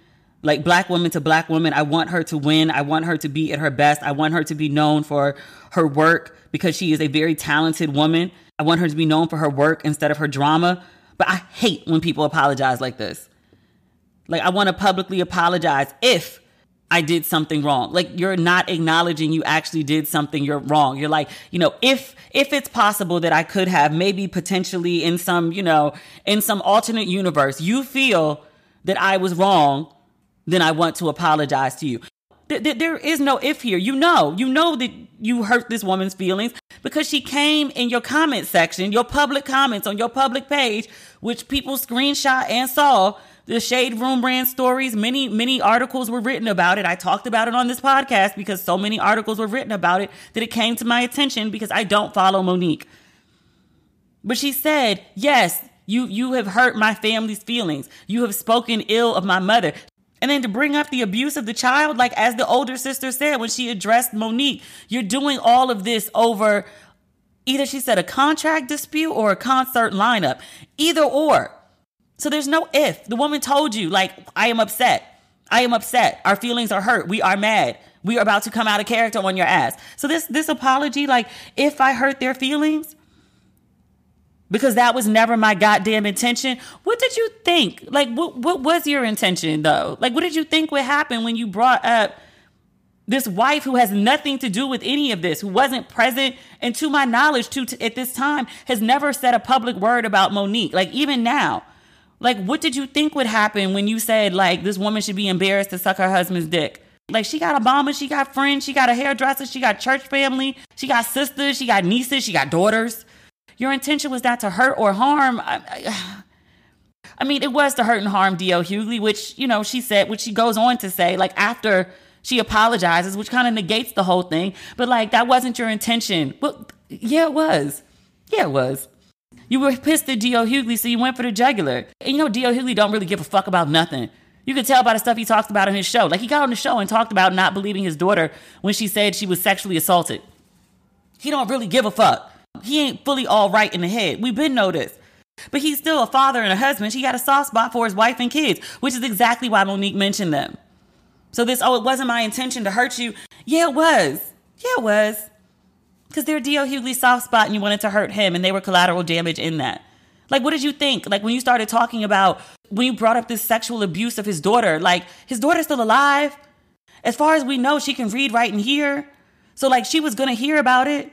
like black woman to black woman. I want her to win. I want her to be at her best. I want her to be known for her work because she is a very talented woman. I want her to be known for her work instead of her drama. But I hate when people apologize like this. Like I want to publicly apologize if I did something wrong. Like you're not acknowledging you actually did something you're wrong. You're like, you know, if if it's possible that I could have maybe potentially in some, you know, in some alternate universe, you feel that I was wrong then I want to apologize to you. There is no if here. You know, you know that you hurt this woman's feelings because she came in your comment section, your public comments on your public page, which people screenshot and saw. The Shade Room brand stories, many, many articles were written about it. I talked about it on this podcast because so many articles were written about it that it came to my attention because I don't follow Monique. But she said, Yes, you you have hurt my family's feelings. You have spoken ill of my mother. And then to bring up the abuse of the child, like as the older sister said when she addressed Monique, you're doing all of this over either she said a contract dispute or a concert lineup, either or. So there's no if. The woman told you, like, I am upset. I am upset. Our feelings are hurt. We are mad. We are about to come out of character on your ass. So this this apology, like, if I hurt their feelings, because that was never my goddamn intention. What did you think? Like, what, what was your intention though? Like, what did you think would happen when you brought up this wife who has nothing to do with any of this, who wasn't present, and to my knowledge, to at this time, has never said a public word about Monique. Like, even now, like, what did you think would happen when you said like this woman should be embarrassed to suck her husband's dick? Like she got a bomber, she got friends, she got a hairdresser, she got church family, she got sisters, she got nieces, she got daughters. Your intention was not to hurt or harm. I, I, I mean, it was to hurt and harm D.L. Hughley, which, you know, she said, which she goes on to say, like, after she apologizes, which kind of negates the whole thing. But, like, that wasn't your intention. Well, yeah, it was. Yeah, it was. You were pissed at D.L. Hughley, so you went for the jugular. And you know, D.L. Hughley don't really give a fuck about nothing. You can tell by the stuff he talked about on his show. Like, he got on the show and talked about not believing his daughter when she said she was sexually assaulted. He don't really give a fuck. He ain't fully all right in the head. We've been noticed. But he's still a father and a husband. He got a soft spot for his wife and kids, which is exactly why Monique mentioned them. So this, oh, it wasn't my intention to hurt you. Yeah, it was. Yeah, it was. Because they're D.L. Hughley's soft spot and you wanted to hurt him and they were collateral damage in that. Like, what did you think? Like, when you started talking about, when you brought up this sexual abuse of his daughter, like, his daughter's still alive. As far as we know, she can read, write, and hear. So, like, she was going to hear about it.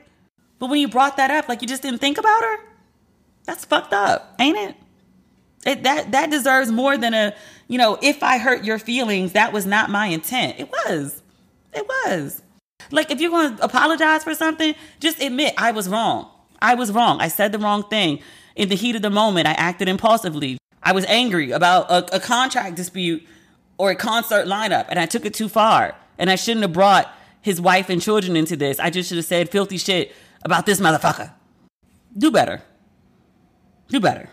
But when you brought that up, like you just didn't think about her, that's fucked up, ain't it? It, that that deserves more than a you know if i hurt your feelings that was not my intent it was It was. Like, if you're going to apologize for something, just admit I was wrong. I was wrong. I said the wrong thing. In the heat of the moment, I acted impulsively. I was angry about a, a contract dispute or a concert lineup, and I took it too far. And I shouldn't have brought his wife and children into this. I just should have said filthy shit about this motherfucker. Do better. Do better.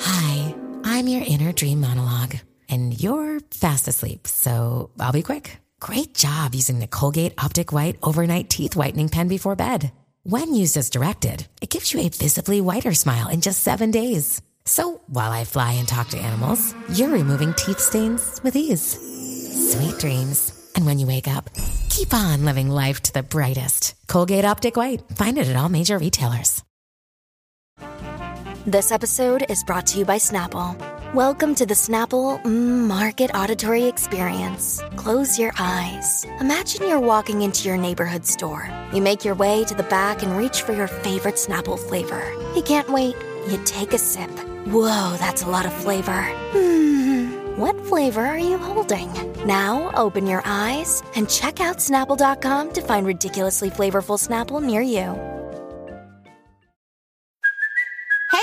Hi, I'm your inner dream monologue, and you're fast asleep, so I'll be quick. Great job using the Colgate Optic White Overnight Teeth Whitening Pen before bed. When used as directed, it gives you a visibly whiter smile in just seven days. So while I fly and talk to animals, you're removing teeth stains with ease. Sweet dreams. And when you wake up, keep on living life to the brightest. Colgate Optic White. Find it at all major retailers. This episode is brought to you by Snapple. Welcome to the Snapple Market Auditory Experience. Close your eyes. Imagine you're walking into your neighborhood store. You make your way to the back and reach for your favorite Snapple flavor. You can't wait. You take a sip. Whoa, that's a lot of flavor. Hmm, what flavor are you holding? Now open your eyes and check out Snapple.com to find ridiculously flavorful Snapple near you.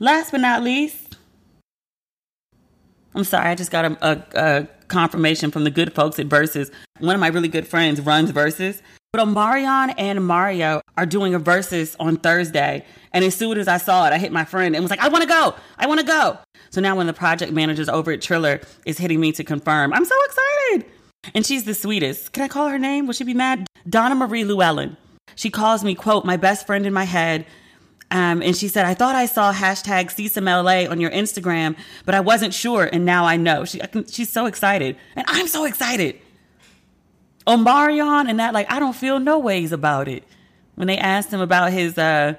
Last but not least, I'm sorry, I just got a, a, a confirmation from the good folks at Verzuz. One of my really good friends runs Verzuz. But Omarion and Mario are doing a Verzuz on Thursday. And as soon as I saw it, I hit my friend and was like, I want to go. I want to go. So now when the project managers over at Triller is hitting me to confirm, I'm so excited. And she's the sweetest. Can I call her name? Will she be mad? Donna Marie Llewellyn. She calls me, quote, my best friend in my head. Um, and she said, I thought I saw hashtag CSMLA on your Instagram, but I wasn't sure. And now I know. She, I can, she's so excited. And I'm so excited. Omarion and that, like, I don't feel no ways about it. When they asked him about his, uh,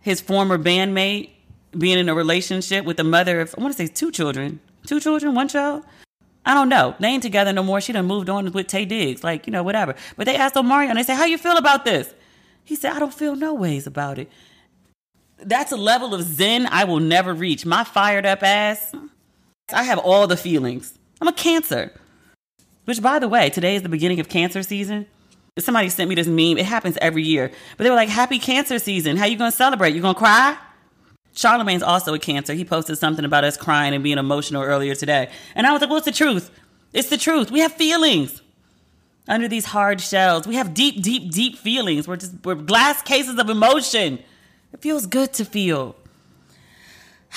his former bandmate being in a relationship with the mother of, I want to say two children, two children, one child. I don't know. They ain't together no more. She done moved on with Taye Diggs, like, you know, whatever. But they asked Omarion, they said, how you feel about this? He said, I don't feel no ways about it that's a level of zen I will never reach. My fired up ass, I have all the feelings. I'm a cancer. Which, by the way, today is the beginning of cancer season. Somebody sent me this meme. It happens every year. But they were like, Happy cancer season. How you going to celebrate? You going to cry? Charlemagne's also a cancer. He posted something about us crying and being emotional earlier today. And I was like, What's the truth? It's the truth. We have feelings under these hard shells. We have deep, deep, deep feelings. We're just we're glass cases of emotion. It feels good to feel.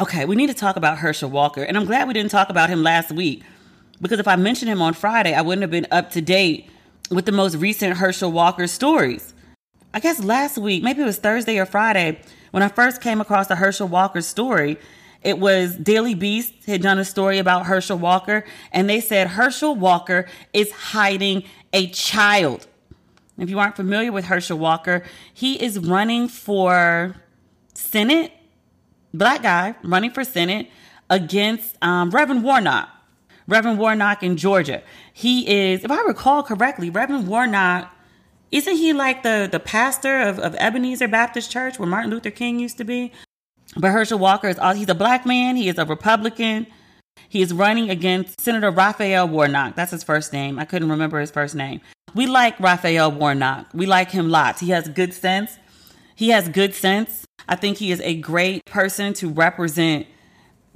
okay, we need to talk about Herschel Walker. And I'm glad we didn't talk about him last week because if I mentioned him on Friday, I wouldn't have been up to date with the most recent Herschel Walker stories. I guess last week, maybe it was Thursday or Friday, when I first came across the Herschel Walker story, it was Daily Beast had done a story about Herschel Walker, and they said Herschel Walker is hiding a child. If you aren't familiar with Herschel Walker, he is running for Senate, black guy running for Senate against um, Reverend Warnock. Reverend Warnock in Georgia. He is, if I recall correctly, Reverend Warnock, isn't he like the, the pastor of, of Ebenezer Baptist Church where Martin Luther King used to be? But Herschel Walker is, he's a black man. He is a Republican. He is running against Senator Raphael Warnock. That's his first name. I couldn't remember his first name. We like Raphael Warnock. We like him lots. He has good sense. He has good sense. I think he is a great person to represent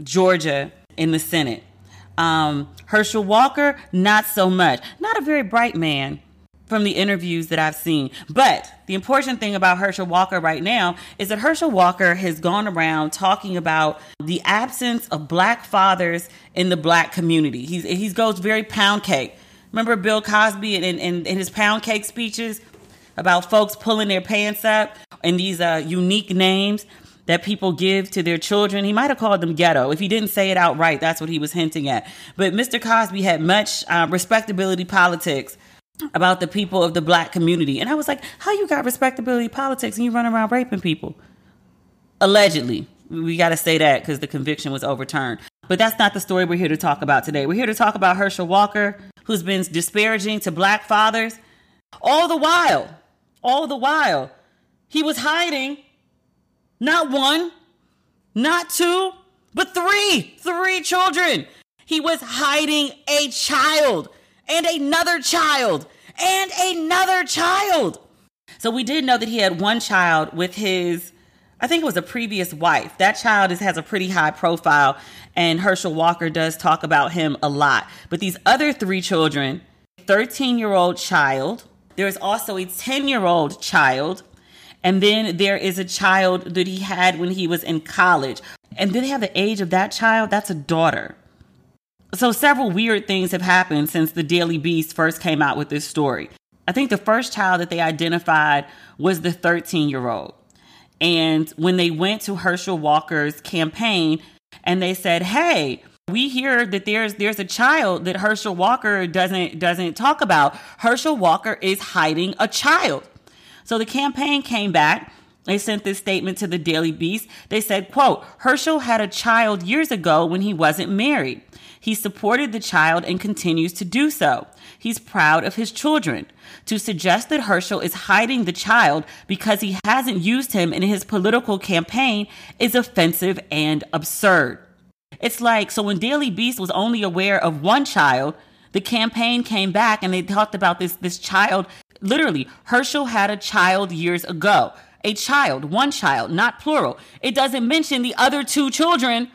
Georgia in the Senate. Um, Herschel Walker, not so much. Not a very bright man from the interviews that I've seen. But the important thing about Herschel Walker right now is that Herschel Walker has gone around talking about the absence of black fathers in the black community. He's, he goes very pound cake. Remember Bill Cosby and, and, and his pound cake speeches about folks pulling their pants up and these uh, unique names? that people give to their children. He might have called them ghetto. If he didn't say it outright, that's what he was hinting at. But Mr. Cosby had much uh, respectability politics about the people of the black community. And I was like, how you got respectability politics and you run around raping people? Allegedly. We got to say that because the conviction was overturned. But that's not the story we're here to talk about today. We're here to talk about Herschel Walker, who's been disparaging to black fathers. All the while, all the while, he was hiding not one, not two, but three, three children. He was hiding a child and another child and another child. So we did know that he had one child with his, I think it was a previous wife. That child is, has a pretty high profile, and Herschel Walker does talk about him a lot. But these other three children 13 year old child, there's also a 10 year old child, and then there is a child that he had when he was in college. And then they have the age of that child, that's a daughter. So, several weird things have happened since the Daily Beast first came out with this story. I think the first child that they identified was the 13 year old. And when they went to Herschel Walker's campaign and they said, "Hey, we hear that there's there's a child that Herschel Walker doesn't doesn't talk about. Herschel Walker is hiding a child." So the campaign came back they sent this statement to the Daily Beast. They said, quote, Herschel had a child years ago when he wasn't married. He supported the child and continues to do so. He's proud of his children. To suggest that Herschel is hiding the child because he hasn't used him in his political campaign is offensive and absurd. It's like, so when Daily Beast was only aware of one child, the campaign came back and they talked about this, this child. Literally, Herschel had a child years ago. A child, one child, not plural. It doesn't mention the other two children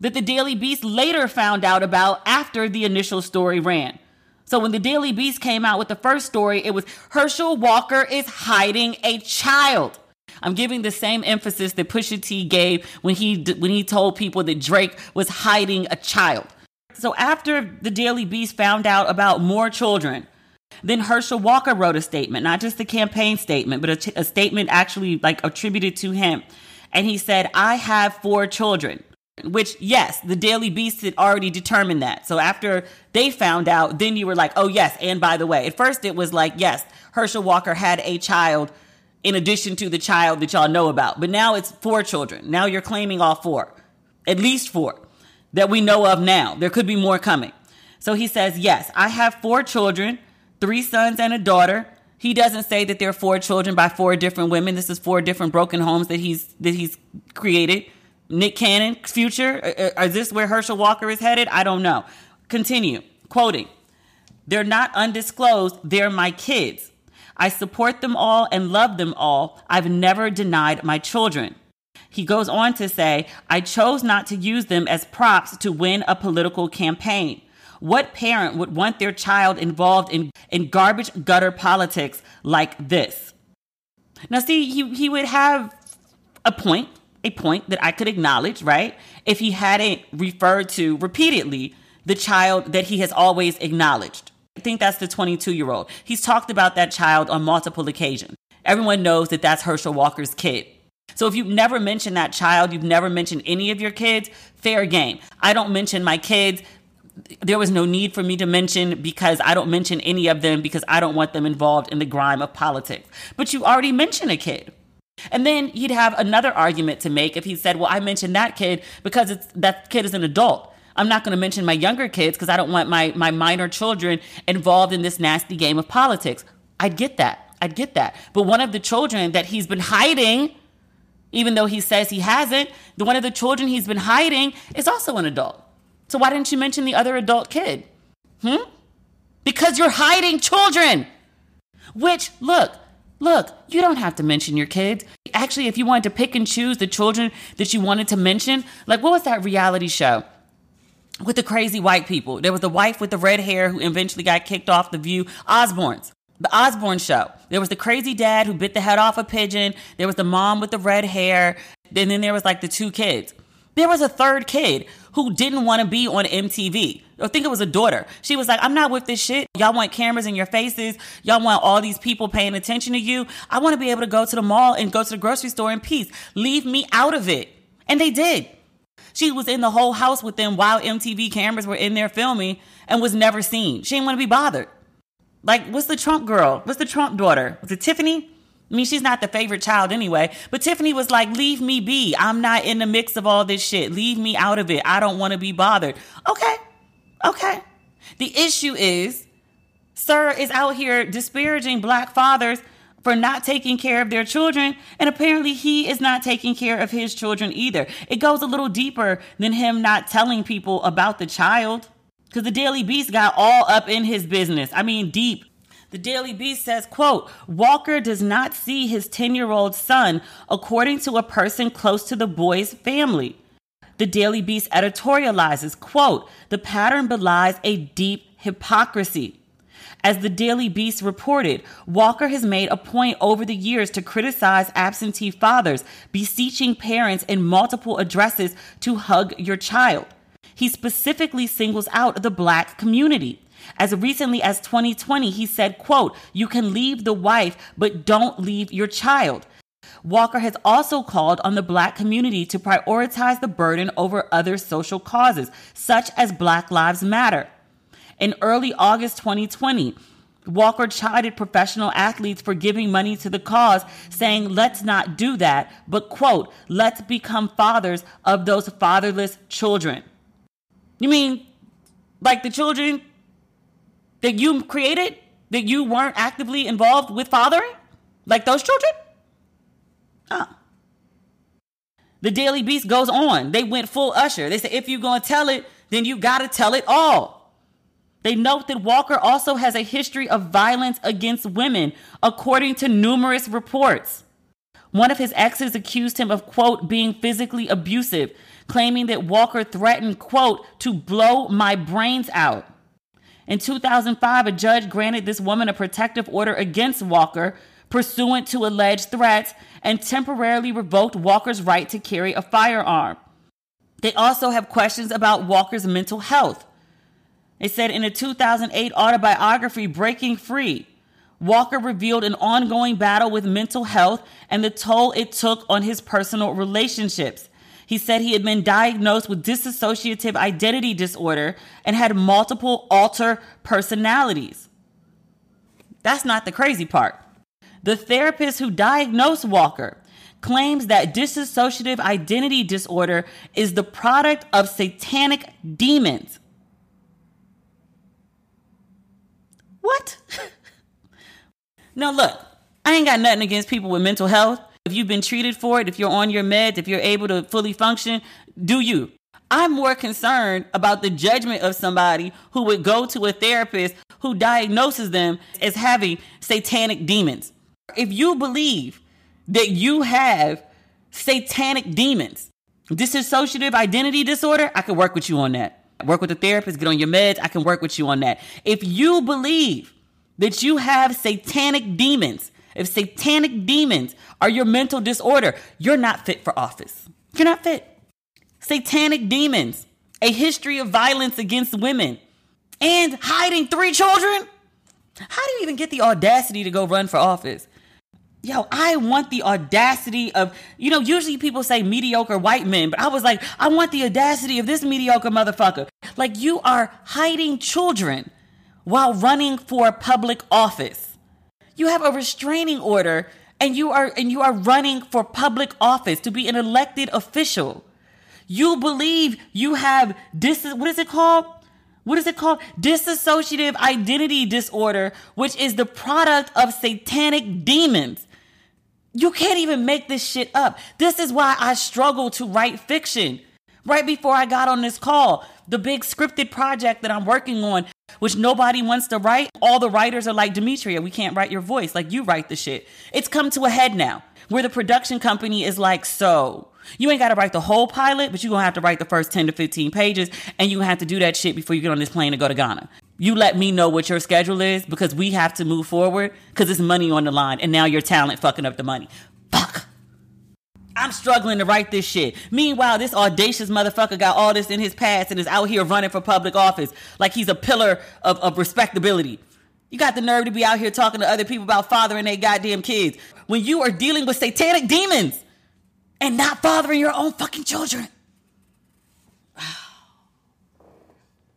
that the Daily Beast later found out about after the initial story ran. So when the Daily Beast came out with the first story, it was Herschel Walker is hiding a child. I'm giving the same emphasis that Pusha T gave when he when he told people that Drake was hiding a child. So after the Daily Beast found out about more children, then Herschel Walker wrote a statement, not just a campaign statement, but a, statement actually like attributed to him. And he said, "I have four children." Which, yes, the Daily Beast had already determined that. So after they found out, then you were like, oh, yes. And by the way, at first it was like, yes, Herschel Walker had a child in addition to the child that y'all know about. But now it's four children. Now you're claiming all four, at least four that we know of now. There could be more coming. So he says, yes, I have four children, three sons and a daughter. He doesn't say that there are four children by four different women. This is four different broken homes that he's that he's created. Nick Cannon future? Uh, uh, is this where Herschel Walker is headed? I don't know. Continue. Quoting They're not undisclosed, they're my kids. I support them all and love them all. I've never denied my children. He goes on to say, I chose not to use them as props to win a political campaign. What parent would want their child involved in, in garbage gutter politics like this? Now, see, he, he would have a point a point that I could acknowledge, right? If he hadn't referred to repeatedly the child that he has always acknowledged. I think that's the 22 year old. He's talked about that child on multiple occasions. Everyone knows that that's Herschel Walker's kid. So if you've never mentioned that child, you've never mentioned any of your kids, fair game. I don't mention my kids. There was no need for me to mention because I don't mention any of them because I don't want them involved in the grime of politics. But you already mentioned a kid. And then he'd have another argument to make if he said, Well, I mentioned that kid because it's, that kid is an adult. I'm not going to mention my younger kids because I don't want my, my minor children involved in this nasty game of politics. I'd get that. I'd get that. But one of the children that he's been hiding, even though he says he hasn't, the one of the children he's been hiding is also an adult. So why didn't you mention the other adult kid? Hmm? Because you're hiding children. Which, look, Look, you don't have to mention your kids. Actually, if you wanted to pick and choose the children that you wanted to mention, like what was that reality show? With the crazy white people. There was the wife with the red hair who eventually got kicked off the view, Osbourne's. The Osbourne show. There was the crazy dad who bit the head off a pigeon. There was the mom with the red hair. And then there was like the two kids. There was a third kid who didn't want to be on MTV. I think it was a daughter. She was like, I'm not with this shit. Y'all want cameras in your faces. Y'all want all these people paying attention to you. I want to be able to go to the mall and go to the grocery store in peace. Leave me out of it. And they did. She was in the whole house with them while MTV cameras were in there filming and was never seen. She didn't want to be bothered. Like, what's the Trump girl? What's the Trump daughter? Was it Tiffany? I mean, she's not the favorite child anyway, but Tiffany was like, Leave me be. I'm not in the mix of all this shit. Leave me out of it. I don't want to be bothered. Okay. Okay. The issue is, Sir is out here disparaging black fathers for not taking care of their children, and apparently he is not taking care of his children either. It goes a little deeper than him not telling people about the child. Because the Daily Beast got all up in his business. I mean, deep. The Daily Beast says, quote, Walker does not see his 10-year-old son, according to a person close to the boy's family. The Daily Beast editorializes, quote, the pattern belies a deep hypocrisy. As the Daily Beast reported, Walker has made a point over the years to criticize absentee fathers, beseeching parents in multiple addresses to hug your child. He specifically singles out the black community. As recently as 2020, he said, quote, you can leave the wife, but don't leave your child. Walker has also called on the black community to prioritize the burden over other social causes, such as Black Lives Matter. In early August 2020, Walker chided professional athletes for giving money to the cause, saying, let's not do that, but quote, let's become fathers of those fatherless children. You mean like the children that you created that you weren't actively involved with fathering? Like those children? Huh. The Daily Beast goes on. They went full usher. They said, if you're going to tell it, then you got to tell it all. They note that Walker also has a history of violence against women, according to numerous reports. One of his exes accused him of, quote, being physically abusive, claiming that Walker threatened, quote, to blow my brains out. In 2005, a judge granted this woman a protective order against Walker pursuant to alleged threats and temporarily revoked Walker's right to carry a firearm. They also have questions about Walker's mental health. They said in a 2008 autobiography, Breaking Free, Walker revealed an ongoing battle with mental health and the toll it took on his personal relationships. He said he had been diagnosed with dissociative identity disorder and had multiple alter personalities. That's not the crazy part. The therapist who diagnosed Walker claims that dissociative identity disorder is the product of satanic demons. What? now, look, I ain't got nothing against people with mental health. If you've been treated for it, if you're on your meds, if you're able to fully function, do you. I'm more concerned about the judgment of somebody who would go to a therapist who diagnoses them as having satanic demons. If you believe that you have satanic demons, dissociative identity disorder, I can work with you on that. Work with the therapist, get on your meds, I can work with you on that. If you believe that you have satanic demons, if satanic demons are your mental disorder, you're not fit for office. You're not fit. Satanic demons, a history of violence against women, and hiding three children. How do you even get the audacity to go run for office? Yo, I want the audacity of, you know, usually people say mediocre white men, but I was like, I want the audacity of this mediocre motherfucker. Like, you are hiding children while running for public office. You have a restraining order and you are and you are running for public office to be an elected official. You believe you have this what is it called? What is it called? Dissociative identity disorder, which is the product of satanic demons. You can't even make this shit up. This is why I struggle to write fiction. Right before I got on this call, the big scripted project that I'm working on, which nobody wants to write. All the writers are like, Demetria, we can't write your voice. Like, you write the shit. It's come to a head now where the production company is like, so you ain't got to write the whole pilot, but you're going to have to write the first 10 to 15 pages and you have to do that shit before you get on this plane to go to Ghana. You let me know what your schedule is because we have to move forward because it's money on the line and now your talent fucking up the money. Fuck. I'm struggling to write this shit. Meanwhile, this audacious motherfucker got all this in his past and is out here running for public office like he's a pillar of, of respectability. You got the nerve to be out here talking to other people about fathering their goddamn kids when you are dealing with satanic demons and not fathering your own fucking children.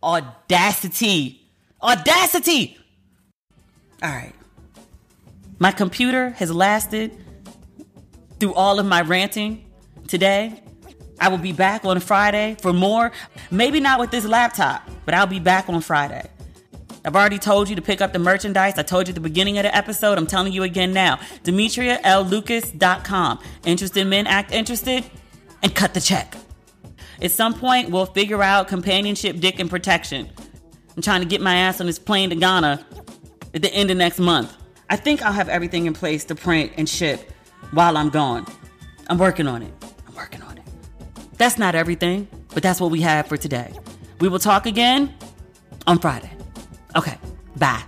Audacity. Audacity. All right. My computer has lasted through all of my ranting today. I will be back on Friday for more. Maybe not with this laptop, but I'll be back on Friday. I've already told you to pick up the merchandise. I told you at the beginning of the episode. I'm telling you again now. DemetriaLLucas.com. Interested men act interested and cut the check. At some point, we'll figure out companionship, dick, and protection. I'm trying to get my ass on this plane to Ghana at the end of next month. I think I'll have everything in place to print and ship while I'm gone. I'm working on it. I'm working on it. That's not everything, but that's what we have for today. We will talk again on Friday. Okay, bye.